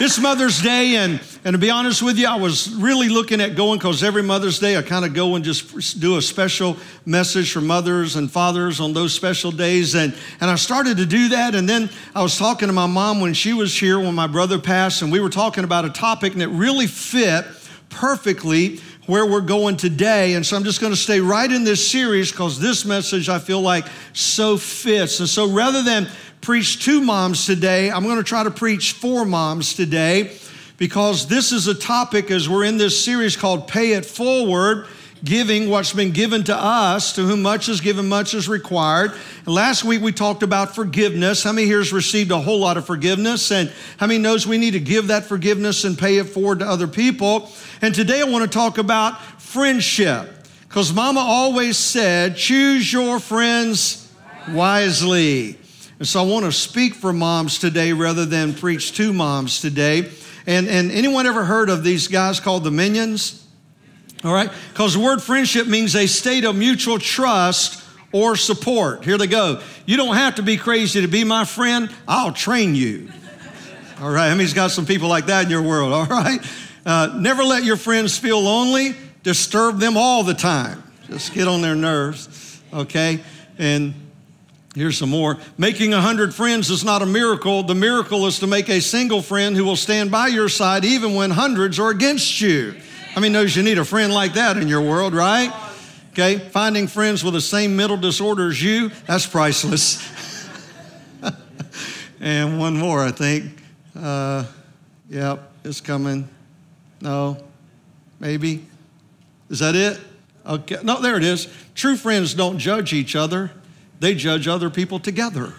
It's Mother's Day, and, and to be honest with you, I was really looking at going because every Mother's Day I kind of go and just do a special message for mothers and fathers on those special days. And, and I started to do that, and then I was talking to my mom when she was here when my brother passed, and we were talking about a topic, and it really fit perfectly where we're going today. And so I'm just going to stay right in this series because this message I feel like so fits. And so rather than preach to moms today, I'm going to try to preach for moms today because this is a topic as we're in this series called Pay It Forward giving what's been given to us, to whom much is given, much is required. And last week we talked about forgiveness. How many here has received a whole lot of forgiveness? And how many knows we need to give that forgiveness and pay it forward to other people? And today I want to talk about friendship. Because mama always said, choose your friends wisely. And so I want to speak for moms today rather than preach to moms today. And, and anyone ever heard of these guys called the Minions? All right? Because the word friendship means a state of mutual trust or support. Here they go. You don't have to be crazy to be my friend, I'll train you. All right? I mean, he's got some people like that in your world, all right? Uh, never let your friends feel lonely, disturb them all the time. Just get on their nerves, okay? And here's some more. Making a hundred friends is not a miracle. The miracle is to make a single friend who will stand by your side even when hundreds are against you. I mean, knows you need a friend like that in your world, right? Okay, finding friends with the same mental disorder as you, that's priceless. and one more, I think. Uh, yep, it's coming. No, maybe. Is that it? Okay, no, there it is. True friends don't judge each other, they judge other people together.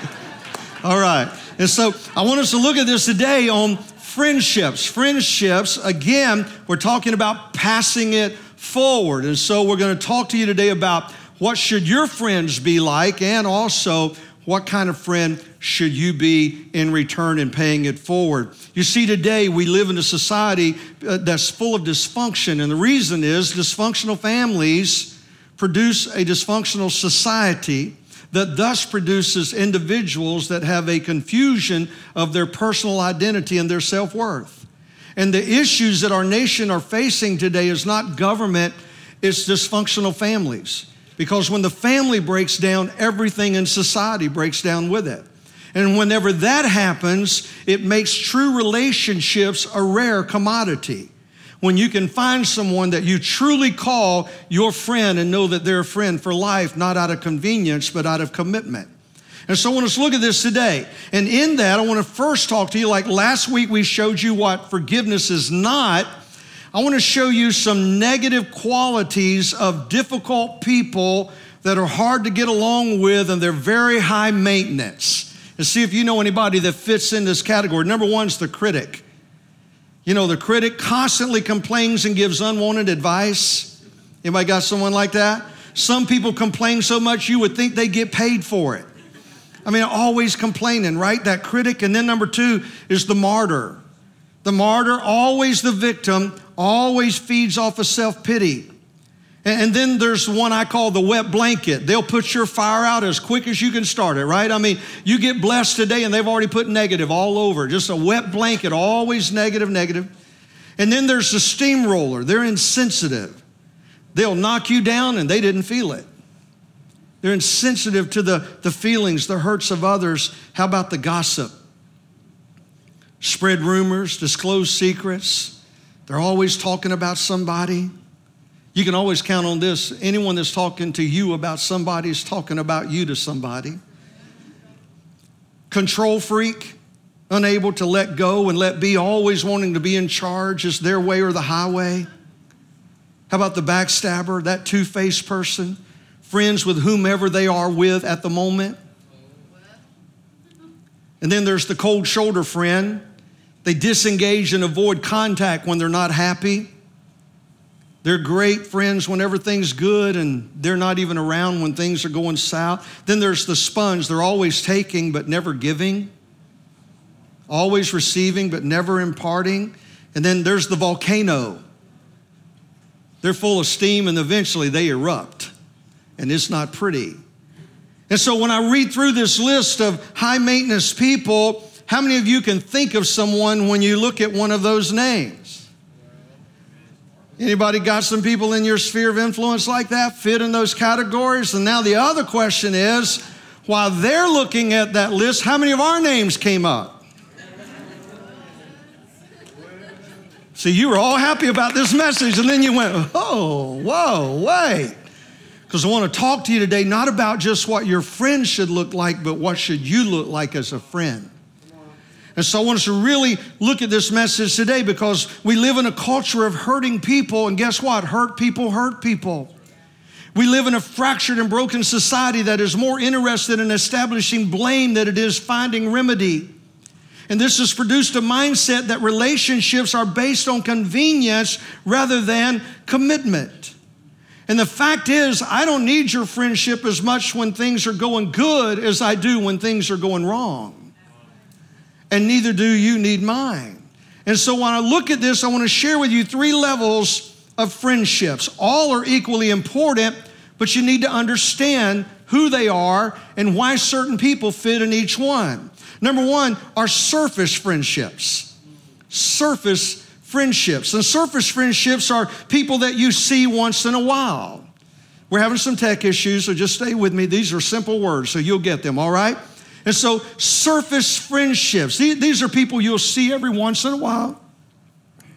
All right. And so I want us to look at this today on friendships. Friendships, again, we're talking about passing it forward. And so we're going to talk to you today about what should your friends be like and also what kind of friend should you be in return in paying it forward? You see, today we live in a society uh, that's full of dysfunction, and the reason is dysfunctional families produce a dysfunctional society that thus produces individuals that have a confusion of their personal identity and their self worth. And the issues that our nation are facing today is not government, it's dysfunctional families. Because when the family breaks down, everything in society breaks down with it. And whenever that happens, it makes true relationships a rare commodity when you can find someone that you truly call your friend and know that they're a friend for life, not out of convenience, but out of commitment. And so I want us to look at this today. And in that, I want to first talk to you like last week we showed you what forgiveness is not. I want to show you some negative qualities of difficult people that are hard to get along with and they're very high maintenance. And see if you know anybody that fits in this category. Number one is the critic. You know, the critic constantly complains and gives unwanted advice. Anybody got someone like that? Some people complain so much you would think they get paid for it. I mean, always complaining, right? That critic. And then number two is the martyr. The martyr, always the victim, always feeds off of self pity. And then there's one I call the wet blanket. They'll put your fire out as quick as you can start it, right? I mean, you get blessed today and they've already put negative all over. Just a wet blanket, always negative, negative. And then there's the steamroller. They're insensitive. They'll knock you down and they didn't feel it. They're insensitive to the, the feelings, the hurts of others. How about the gossip? Spread rumors, disclose secrets. They're always talking about somebody. You can always count on this. Anyone that's talking to you about somebody is talking about you to somebody. Control freak, unable to let go and let be, always wanting to be in charge, is their way or the highway. How about the backstabber, that two faced person, friends with whomever they are with at the moment? And then there's the cold shoulder friend. They disengage and avoid contact when they're not happy. They're great friends when everything's good and they're not even around when things are going south. Then there's the sponge. They're always taking but never giving, always receiving but never imparting. And then there's the volcano. They're full of steam and eventually they erupt, and it's not pretty. And so when I read through this list of high maintenance people, How many of you can think of someone when you look at one of those names? Anybody got some people in your sphere of influence like that, fit in those categories? And now the other question is while they're looking at that list, how many of our names came up? See, you were all happy about this message, and then you went, oh, whoa, wait. Because I want to talk to you today not about just what your friend should look like, but what should you look like as a friend. And so I want us to really look at this message today because we live in a culture of hurting people, and guess what? Hurt people hurt people. We live in a fractured and broken society that is more interested in establishing blame than it is finding remedy. And this has produced a mindset that relationships are based on convenience rather than commitment. And the fact is, I don't need your friendship as much when things are going good as I do when things are going wrong and neither do you need mine. And so when I look at this, I want to share with you three levels of friendships. All are equally important, but you need to understand who they are and why certain people fit in each one. Number one are surface friendships. Surface friendships. And surface friendships are people that you see once in a while. We're having some tech issues, so just stay with me. These are simple words, so you'll get them, all right? And so, surface friendships, these are people you'll see every once in a while.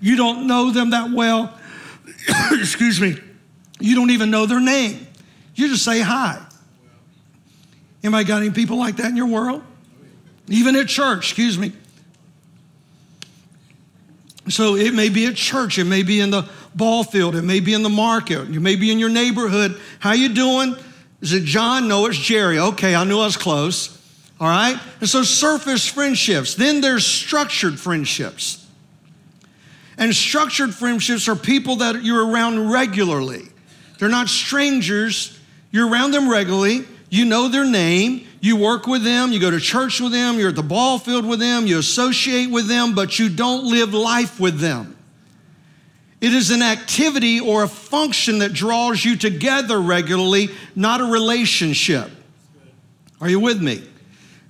You don't know them that well. Excuse me. You don't even know their name. You just say hi. Anybody got any people like that in your world? Even at church, excuse me. So it may be at church, it may be in the ball field, it may be in the market, you may be in your neighborhood. How you doing? Is it John? No, it's Jerry. Okay, I knew I was close. All right? And so surface friendships. Then there's structured friendships. And structured friendships are people that you're around regularly. They're not strangers. You're around them regularly. You know their name. You work with them. You go to church with them. You're at the ball field with them. You associate with them, but you don't live life with them. It is an activity or a function that draws you together regularly, not a relationship. Are you with me?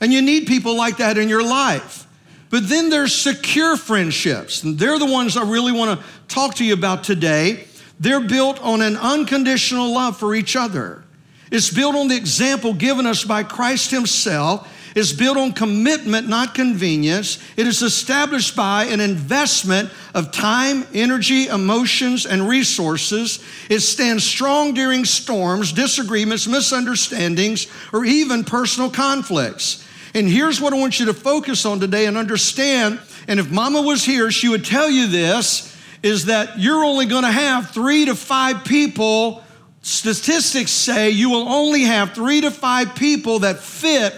And you need people like that in your life. But then there's secure friendships. And they're the ones I really want to talk to you about today. They're built on an unconditional love for each other. It's built on the example given us by Christ Himself It's built on commitment, not convenience. It is established by an investment of time, energy, emotions, and resources. It stands strong during storms, disagreements, misunderstandings, or even personal conflicts. And here's what I want you to focus on today and understand. And if mama was here, she would tell you this is that you're only going to have three to five people. Statistics say you will only have three to five people that fit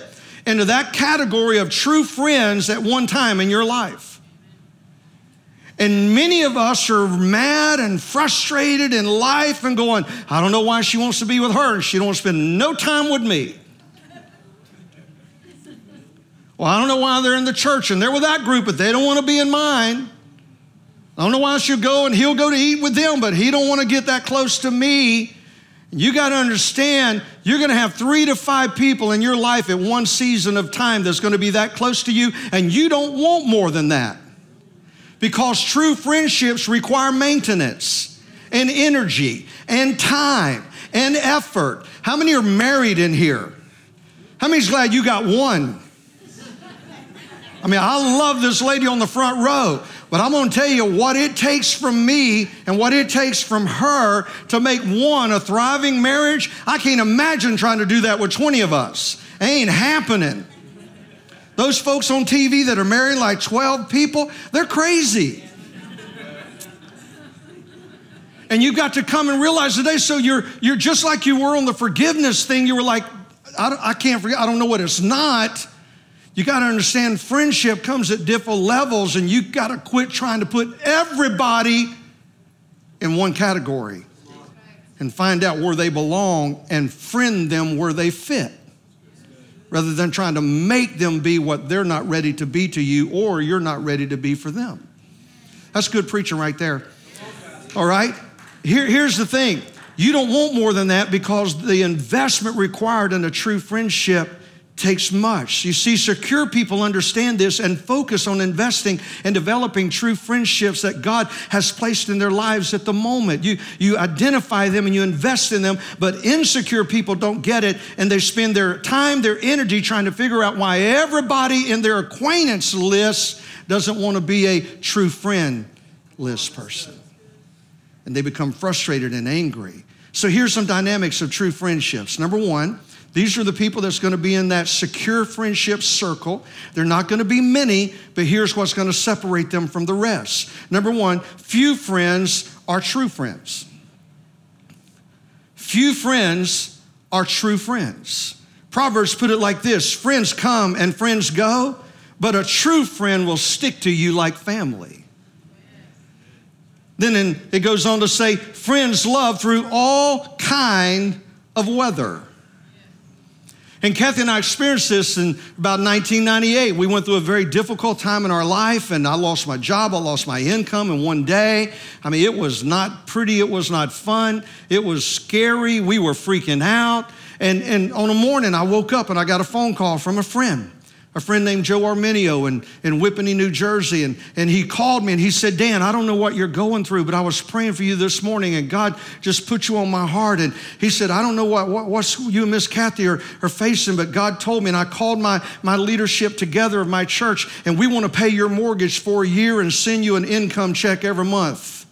into that category of true friends at one time in your life. And many of us are mad and frustrated in life and going, I don't know why she wants to be with her she don't want to spend no time with me. Well, I don't know why they're in the church and they're with that group, but they don't want to be in mine. I don't know why she'll go and he'll go to eat with them, but he don't want to get that close to me. You got to understand, you're going to have three to five people in your life at one season of time that's going to be that close to you, and you don't want more than that. Because true friendships require maintenance and energy and time and effort. How many are married in here? How many's glad you got one? I mean, I love this lady on the front row. But I'm going to tell you what it takes from me and what it takes from her to make one a thriving marriage. I can't imagine trying to do that with 20 of us. Ain't happening. Those folks on TV that are married like 12 people, they're crazy. And you've got to come and realize today, so you're, you're just like you were on the forgiveness thing. You were like, I, I can't forget, I don't know what it's not. You got to understand friendship comes at different levels, and you got to quit trying to put everybody in one category and find out where they belong and friend them where they fit rather than trying to make them be what they're not ready to be to you or you're not ready to be for them. That's good preaching right there. All right? Here, here's the thing you don't want more than that because the investment required in a true friendship takes much. You see, secure people understand this and focus on investing and developing true friendships that God has placed in their lives at the moment. You, you identify them and you invest in them, but insecure people don't get it and they spend their time, their energy trying to figure out why everybody in their acquaintance list doesn't want to be a true friend list person. And they become frustrated and angry. So here's some dynamics of true friendships. Number one, these are the people that's going to be in that secure friendship circle. They're not going to be many, but here's what's going to separate them from the rest. Number one, few friends are true friends. Few friends are true friends. Proverbs put it like this friends come and friends go, but a true friend will stick to you like family. Then it goes on to say, friends love through all kind of weather. And Kathy and I experienced this in about 1998. We went through a very difficult time in our life, and I lost my job, I lost my income in one day. I mean, it was not pretty, it was not fun, it was scary. We were freaking out. And, and on a morning, I woke up and I got a phone call from a friend a friend named Joe Arminio in, in Whippany, New Jersey. And, and he called me and he said, Dan, I don't know what you're going through, but I was praying for you this morning and God just put you on my heart. And he said, I don't know what, what what's you and Miss Kathy are, are facing, but God told me. And I called my, my leadership together of my church and we want to pay your mortgage for a year and send you an income check every month.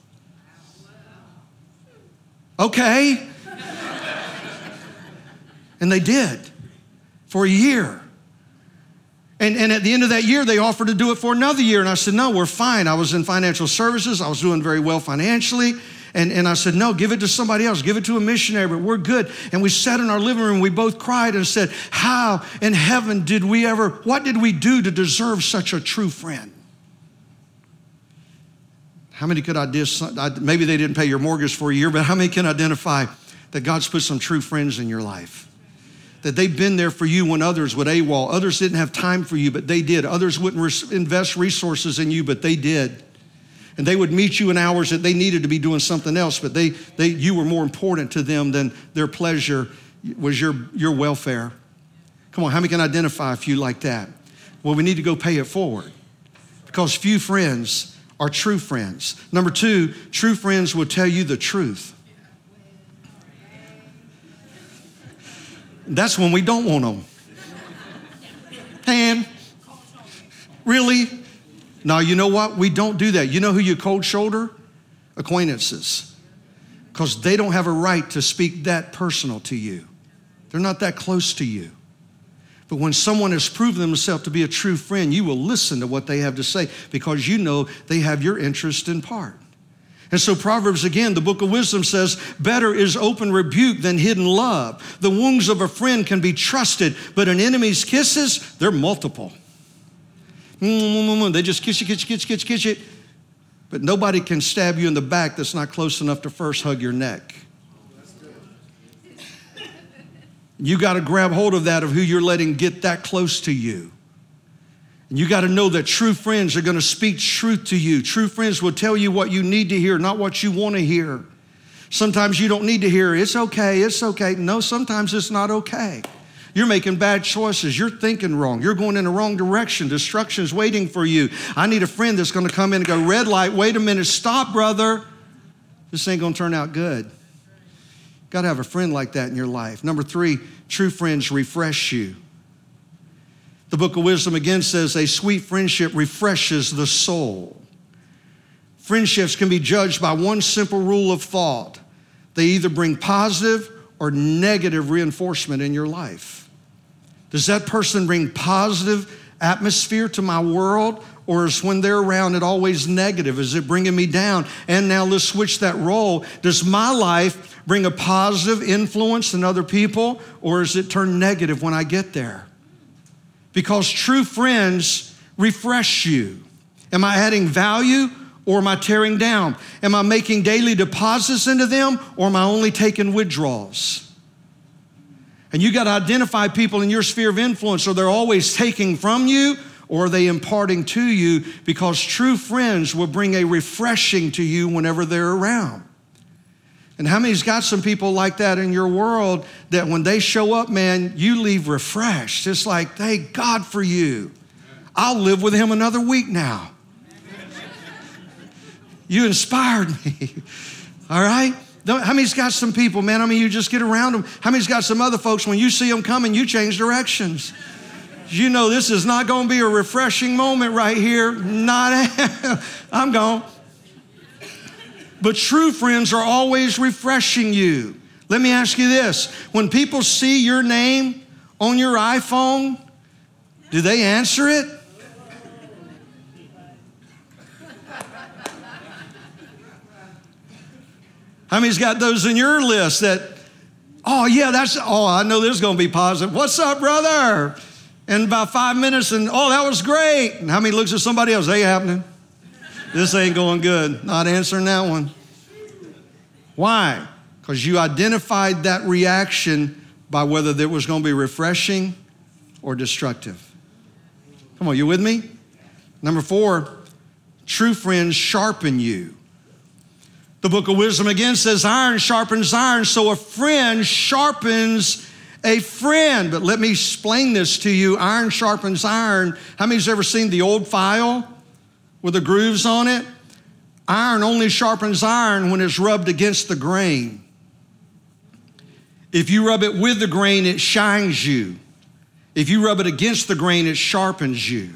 Okay. and they did for a year. And, and at the end of that year, they offered to do it for another year. And I said, No, we're fine. I was in financial services, I was doing very well financially. And, and I said, No, give it to somebody else, give it to a missionary, but we're good. And we sat in our living room, we both cried and said, How in heaven did we ever, what did we do to deserve such a true friend? How many could I, maybe they didn't pay your mortgage for a year, but how many can identify that God's put some true friends in your life? That they've been there for you when others would AWOL. Others didn't have time for you, but they did. Others wouldn't res- invest resources in you, but they did. And they would meet you in hours that they needed to be doing something else, but they, they, you were more important to them than their pleasure was your, your welfare. Come on, how many can identify a few like that? Well, we need to go pay it forward because few friends are true friends. Number two, true friends will tell you the truth. That's when we don't want them. Pam, really? Now, you know what? We don't do that. You know who you cold shoulder? Acquaintances. Because they don't have a right to speak that personal to you. They're not that close to you. But when someone has proven themselves to be a true friend, you will listen to what they have to say because you know they have your interest in part. And so, Proverbs again, the book of wisdom says, Better is open rebuke than hidden love. The wounds of a friend can be trusted, but an enemy's kisses, they're multiple. Mm, mm, mm, they just kiss you, kiss you, kiss you, kiss you, kiss you. But nobody can stab you in the back that's not close enough to first hug your neck. You got to grab hold of that of who you're letting get that close to you. You got to know that true friends are going to speak truth to you. True friends will tell you what you need to hear, not what you want to hear. Sometimes you don't need to hear, it's okay, it's okay. No, sometimes it's not okay. You're making bad choices. You're thinking wrong. You're going in the wrong direction. Destruction's waiting for you. I need a friend that's going to come in and go, red light, wait a minute, stop, brother. This ain't going to turn out good. Got to have a friend like that in your life. Number three, true friends refresh you. The book of wisdom again says a sweet friendship refreshes the soul. Friendships can be judged by one simple rule of thought they either bring positive or negative reinforcement in your life. Does that person bring positive atmosphere to my world? Or is when they're around it always negative? Is it bringing me down? And now let's switch that role. Does my life bring a positive influence in other people? Or is it turn negative when I get there? Because true friends refresh you. Am I adding value or am I tearing down? Am I making daily deposits into them or am I only taking withdrawals? And you got to identify people in your sphere of influence. Are they're always taking from you or are they imparting to you? Because true friends will bring a refreshing to you whenever they're around. And how many's got some people like that in your world that when they show up, man, you leave refreshed? It's like, thank God for you. I'll live with him another week now. You inspired me. All right? How many's got some people, man? I mean, you just get around them. How many's got some other folks, when you see them coming, you change directions? You know, this is not going to be a refreshing moment right here. Not, I'm gone. But true friends are always refreshing you. Let me ask you this when people see your name on your iPhone, do they answer it? How many's got those in your list that, oh, yeah, that's, oh, I know this is going to be positive. What's up, brother? And about five minutes, and oh, that was great. And how many looks at somebody else? Ain't happening. This ain't going good. Not answering that one. Why? Because you identified that reaction by whether it was going to be refreshing or destructive. Come on, you with me? Number four, true friends sharpen you. The book of wisdom again says, iron sharpens iron, so a friend sharpens a friend. But let me explain this to you iron sharpens iron. How many's ever seen the old file with the grooves on it? Iron only sharpens iron when it's rubbed against the grain. If you rub it with the grain, it shines you. If you rub it against the grain, it sharpens you.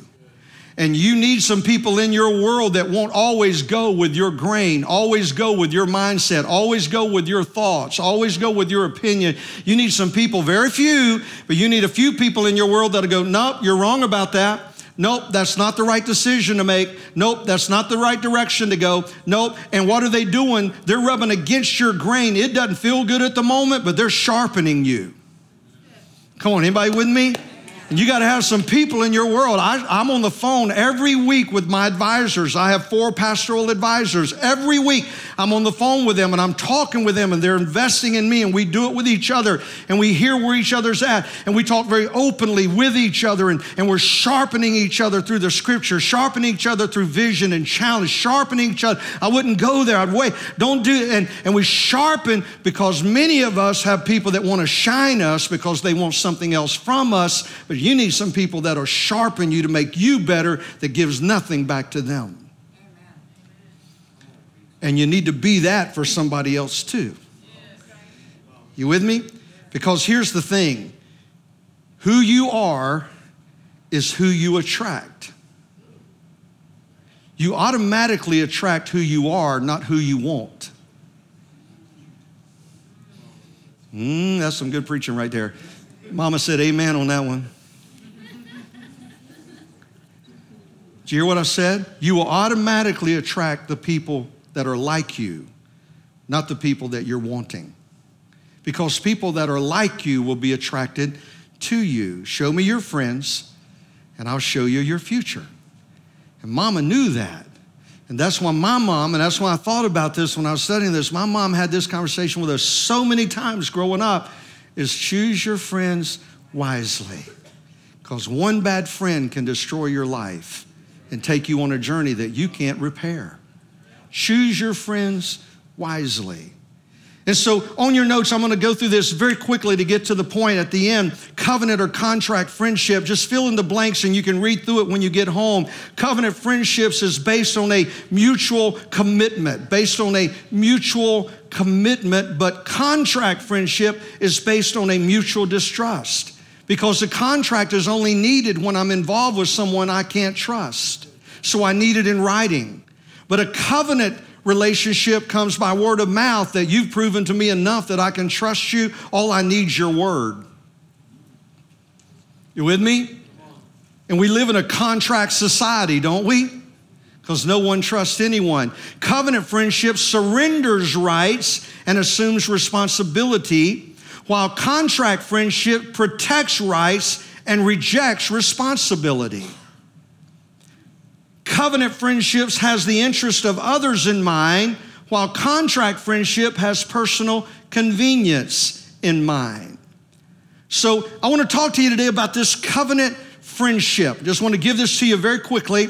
And you need some people in your world that won't always go with your grain, always go with your mindset, always go with your thoughts, always go with your opinion. You need some people, very few, but you need a few people in your world that'll go, nope, you're wrong about that. Nope, that's not the right decision to make. Nope, that's not the right direction to go. Nope. And what are they doing? They're rubbing against your grain. It doesn't feel good at the moment, but they're sharpening you. Come on, anybody with me? You got to have some people in your world. I, am on the phone every week with my advisors. I have four pastoral advisors. Every week, I'm on the phone with them and I'm talking with them, and they're investing in me, and we do it with each other, and we hear where each other's at, and we talk very openly with each other, and, and we're sharpening each other through the scripture, sharpening each other through vision and challenge, sharpening each other. I wouldn't go there. I'd wait. Don't do it. And, and we sharpen because many of us have people that want to shine us because they want something else from us. But you need some people that'll sharpen you to make you better that gives nothing back to them. And you need to be that for somebody else too. You with me? Because here's the thing who you are is who you attract. You automatically attract who you are, not who you want. Mm, that's some good preaching right there. Mama said amen on that one. Do you hear what I said? You will automatically attract the people that are like you, not the people that you're wanting. Because people that are like you will be attracted to you. Show me your friends, and I'll show you your future. And mama knew that. And that's why my mom, and that's why I thought about this when I was studying this, my mom had this conversation with us so many times growing up is choose your friends wisely. Because one bad friend can destroy your life and take you on a journey that you can't repair. Choose your friends wisely. And so, on your notes, I'm going to go through this very quickly to get to the point at the end. Covenant or contract friendship, just fill in the blanks and you can read through it when you get home. Covenant friendships is based on a mutual commitment, based on a mutual commitment, but contract friendship is based on a mutual distrust because the contract is only needed when I'm involved with someone I can't trust. So I need it in writing. But a covenant relationship comes by word of mouth that you've proven to me enough that I can trust you. All I need is your word. You with me? And we live in a contract society, don't we? Because no one trusts anyone. Covenant friendship surrenders rights and assumes responsibility while contract friendship protects rights and rejects responsibility. Covenant friendships has the interest of others in mind, while contract friendship has personal convenience in mind. So, I want to talk to you today about this covenant friendship. Just want to give this to you very quickly.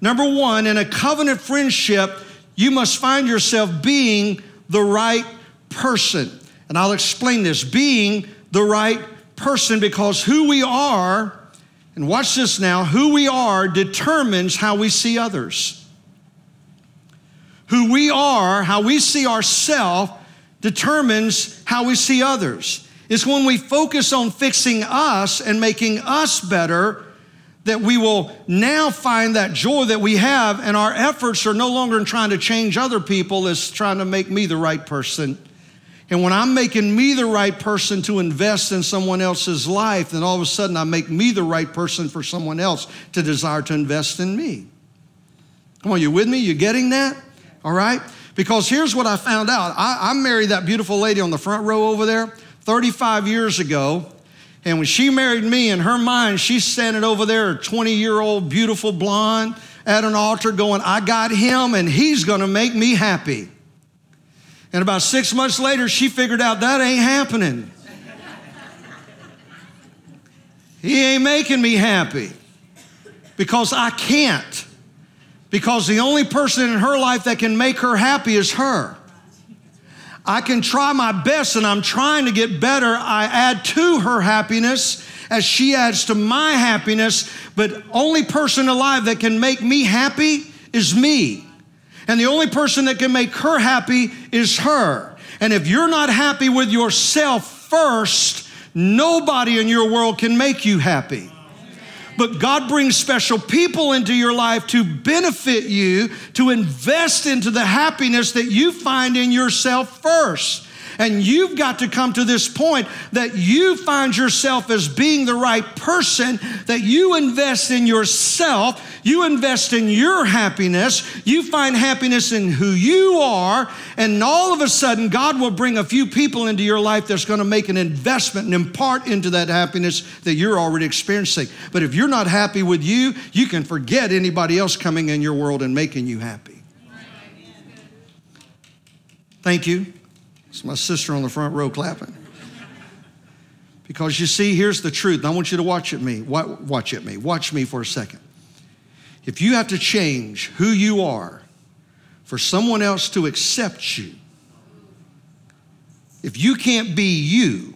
Number one, in a covenant friendship, you must find yourself being the right person. And I'll explain this being the right person because who we are, and watch this now, who we are determines how we see others. Who we are, how we see ourselves, determines how we see others. It's when we focus on fixing us and making us better that we will now find that joy that we have, and our efforts are no longer in trying to change other people, as trying to make me the right person. And when I'm making me the right person to invest in someone else's life, then all of a sudden I make me the right person for someone else to desire to invest in me. Come on, you with me? You getting that? All right? Because here's what I found out I, I married that beautiful lady on the front row over there 35 years ago. And when she married me, in her mind, she's standing over there, a 20 year old beautiful blonde at an altar going, I got him and he's gonna make me happy. And about six months later, she figured out that ain't happening. he ain't making me happy because I can't. Because the only person in her life that can make her happy is her. I can try my best and I'm trying to get better. I add to her happiness as she adds to my happiness, but only person alive that can make me happy is me. And the only person that can make her happy is her. And if you're not happy with yourself first, nobody in your world can make you happy. But God brings special people into your life to benefit you, to invest into the happiness that you find in yourself first. And you've got to come to this point that you find yourself as being the right person, that you invest in yourself, you invest in your happiness, you find happiness in who you are, and all of a sudden, God will bring a few people into your life that's going to make an investment and impart into that happiness that you're already experiencing. But if you're not happy with you, you can forget anybody else coming in your world and making you happy. Thank you. It's my sister on the front row clapping. Because you see, here's the truth. I want you to watch at me. Watch at me. Watch me for a second. If you have to change who you are for someone else to accept you, if you can't be you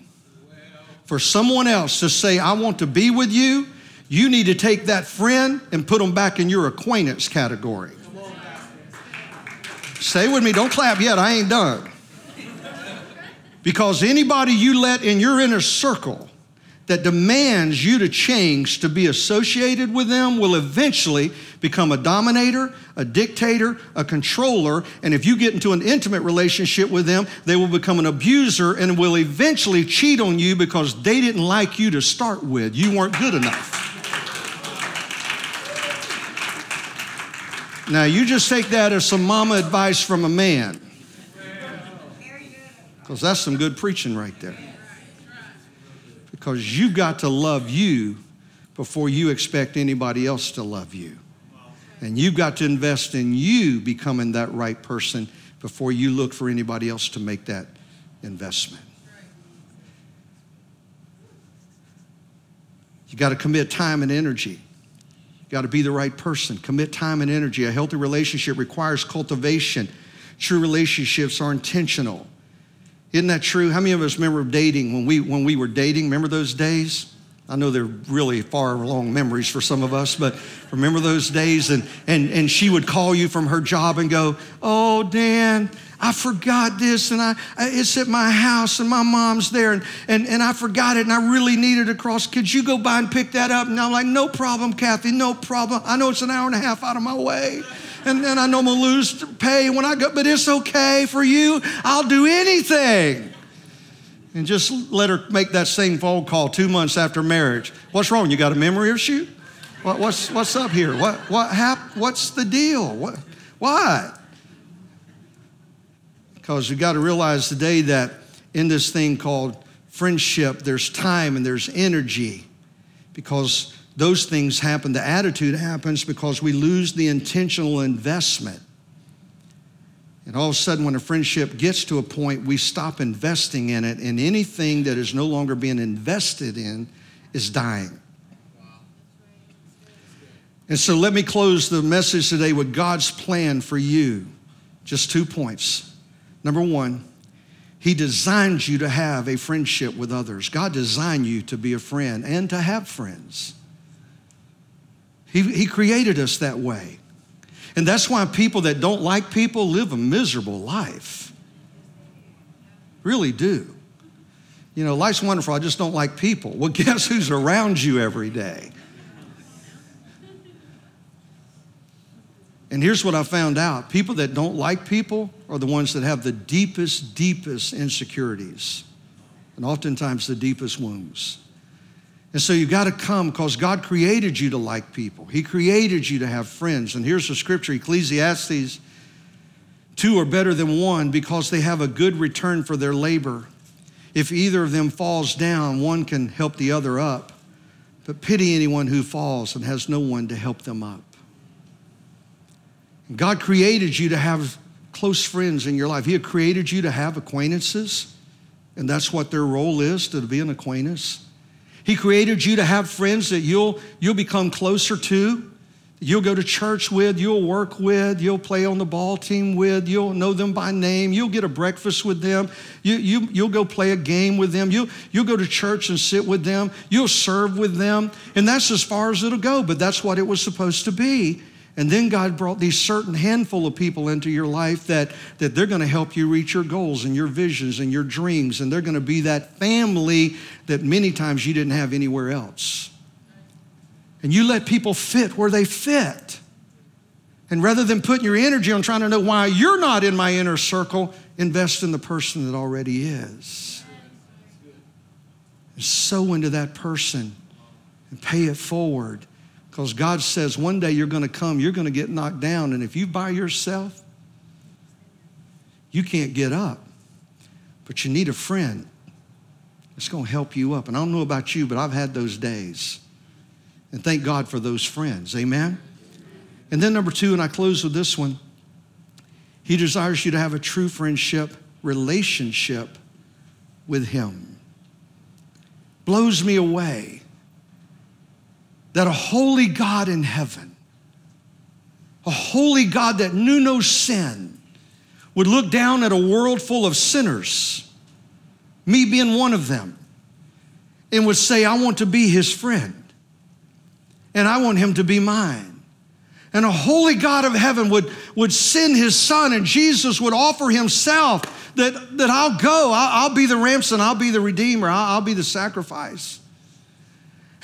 for someone else to say, I want to be with you, you need to take that friend and put them back in your acquaintance category. Stay with me, don't clap yet, I ain't done. Because anybody you let in your inner circle that demands you to change to be associated with them will eventually become a dominator, a dictator, a controller, and if you get into an intimate relationship with them, they will become an abuser and will eventually cheat on you because they didn't like you to start with. You weren't good enough. Now, you just take that as some mama advice from a man. Because that's some good preaching right there. Because you've got to love you before you expect anybody else to love you. And you've got to invest in you becoming that right person before you look for anybody else to make that investment. You got to commit time and energy. You got to be the right person. Commit time and energy. A healthy relationship requires cultivation. True relationships are intentional. Isn't that true? How many of us remember dating when we, when we were dating? Remember those days? I know they're really far along memories for some of us, but remember those days? And, and, and she would call you from her job and go, Oh, Dan, I forgot this, and I, it's at my house, and my mom's there, and, and, and I forgot it, and I really needed a cross. Could you go by and pick that up? And I'm like, No problem, Kathy, no problem. I know it's an hour and a half out of my way and then I know I'm gonna lose pay when I go, but it's okay for you. I'll do anything. And just let her make that same phone call two months after marriage. What's wrong? You got a memory issue? What, what's, what's up here? What, what hap- what's the deal? What, why? Because you got to realize today that in this thing called friendship, there's time and there's energy because those things happen. The attitude happens because we lose the intentional investment. And all of a sudden, when a friendship gets to a point, we stop investing in it, and anything that is no longer being invested in is dying. And so, let me close the message today with God's plan for you. Just two points. Number one, He designed you to have a friendship with others. God designed you to be a friend and to have friends. He, he created us that way. And that's why people that don't like people live a miserable life. Really do. You know, life's wonderful, I just don't like people. Well, guess who's around you every day? And here's what I found out people that don't like people are the ones that have the deepest, deepest insecurities, and oftentimes the deepest wounds. And so you've got to come because God created you to like people. He created you to have friends. And here's the scripture Ecclesiastes two are better than one because they have a good return for their labor. If either of them falls down, one can help the other up. But pity anyone who falls and has no one to help them up. God created you to have close friends in your life. He created you to have acquaintances, and that's what their role is to be an acquaintance. He created you to have friends that you'll, you'll become closer to, you'll go to church with, you'll work with, you'll play on the ball team with, you'll know them by name, you'll get a breakfast with them, you, you, you'll go play a game with them, you, you'll go to church and sit with them, you'll serve with them, and that's as far as it'll go, but that's what it was supposed to be. And then God brought these certain handful of people into your life that, that they're going to help you reach your goals and your visions and your dreams. And they're going to be that family that many times you didn't have anywhere else. And you let people fit where they fit. And rather than putting your energy on trying to know why you're not in my inner circle, invest in the person that already is. And sow into that person and pay it forward because God says one day you're going to come, you're going to get knocked down. And if you by yourself, you can't get up. But you need a friend that's going to help you up. And I don't know about you, but I've had those days. And thank God for those friends. Amen? And then, number two, and I close with this one He desires you to have a true friendship, relationship with Him. Blows me away that a holy God in heaven, a holy God that knew no sin, would look down at a world full of sinners, me being one of them, and would say, I want to be his friend, and I want him to be mine. And a holy God of heaven would, would send his son, and Jesus would offer himself that, that I'll go, I'll, I'll be the ransom, I'll be the redeemer, I'll, I'll be the sacrifice.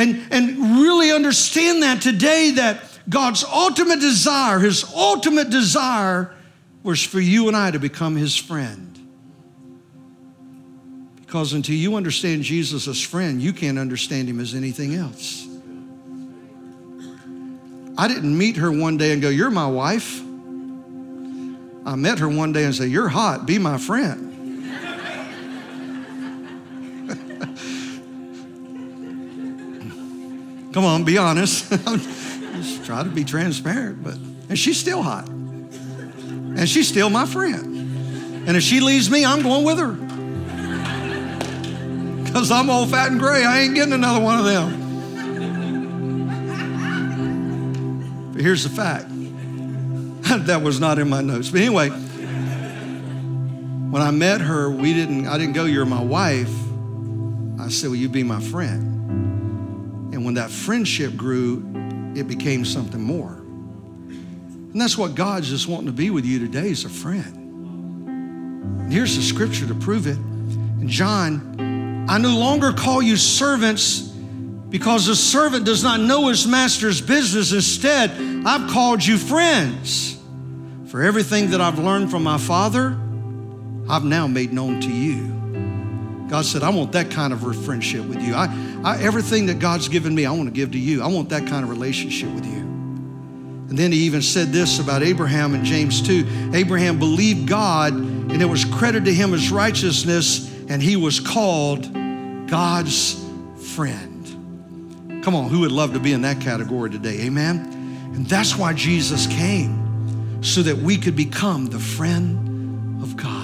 And, and really understand that today that God's ultimate desire, his ultimate desire was for you and I to become his friend. Because until you understand Jesus as friend, you can't understand him as anything else. I didn't meet her one day and go, You're my wife. I met her one day and said, You're hot, be my friend. Come on, be honest. Just try to be transparent, but and she's still hot. And she's still my friend. And if she leaves me, I'm going with her. Because I'm old, fat, and gray. I ain't getting another one of them. But here's the fact that was not in my notes. But anyway, when I met her, we didn't, I didn't go, You're my wife. I said, Will you be my friend? When that friendship grew, it became something more. And that's what God's just wanting to be with you today as a friend. And here's the scripture to prove it. In John, I no longer call you servants because the servant does not know his master's business. Instead, I've called you friends. For everything that I've learned from my Father, I've now made known to you. God said, I want that kind of friendship with you. I, I, everything that God's given me, I want to give to you. I want that kind of relationship with you. And then he even said this about Abraham in James 2 Abraham believed God, and it was credited to him as righteousness, and he was called God's friend. Come on, who would love to be in that category today? Amen? And that's why Jesus came, so that we could become the friend of God.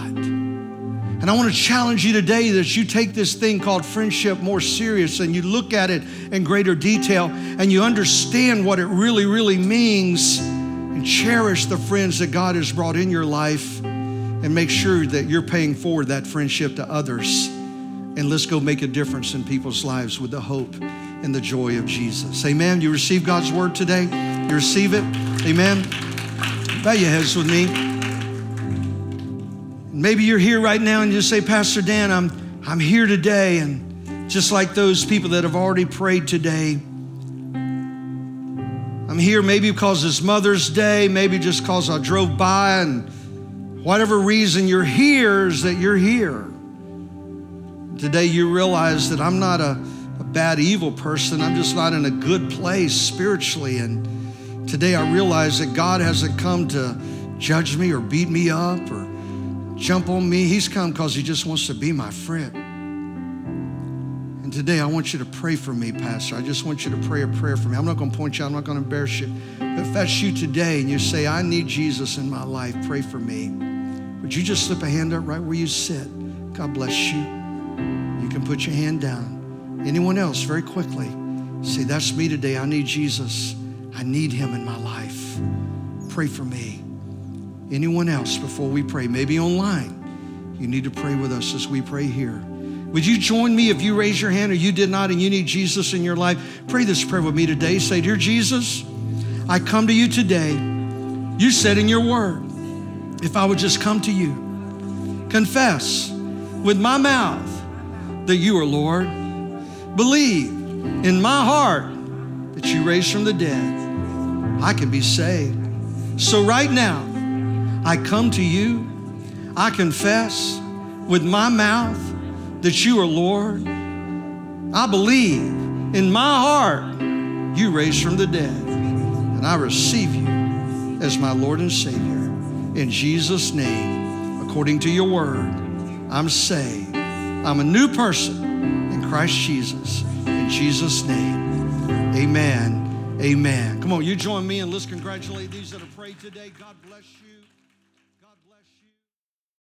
And I want to challenge you today that you take this thing called friendship more serious and you look at it in greater detail and you understand what it really, really means and cherish the friends that God has brought in your life. and make sure that you're paying forward that friendship to others. And let's go make a difference in people's lives with the hope and the joy of Jesus. Amen. You receive God's word today? You receive it? Amen. Bow your heads with me. Maybe you're here right now and you say, Pastor Dan, I'm, I'm here today. And just like those people that have already prayed today, I'm here maybe because it's Mother's Day, maybe just because I drove by and whatever reason you're here is that you're here. Today you realize that I'm not a, a bad, evil person. I'm just not in a good place spiritually. And today I realize that God hasn't come to judge me or beat me up or jump on me. He's come because He just wants to be my friend. And today I want you to pray for me, Pastor. I just want you to pray a prayer for me. I'm not going to point you out, I'm not going to embarrass you. But if that's you today and you say, I need Jesus in my life, pray for me. Would you just slip a hand up right where you sit? God bless you. You can put your hand down. Anyone else, very quickly, say, That's me today. I need Jesus. I need him in my life. Pray for me. Anyone else before we pray? Maybe online. You need to pray with us as we pray here. Would you join me if you raise your hand or you did not and you need Jesus in your life? Pray this prayer with me today. Say, Dear Jesus, I come to you today. You said in your word, if I would just come to you, confess with my mouth that you are Lord, believe in my heart that you raised from the dead, I can be saved. So right now, I come to you, I confess with my mouth that you are Lord. I believe in my heart you raised from the dead, and I receive you as my Lord and Savior. In Jesus' name, according to your word, I'm saved. I'm a new person in Christ Jesus. In Jesus' name, amen. Amen. Come on, you join me and let's congratulate these that have prayed today. God bless you.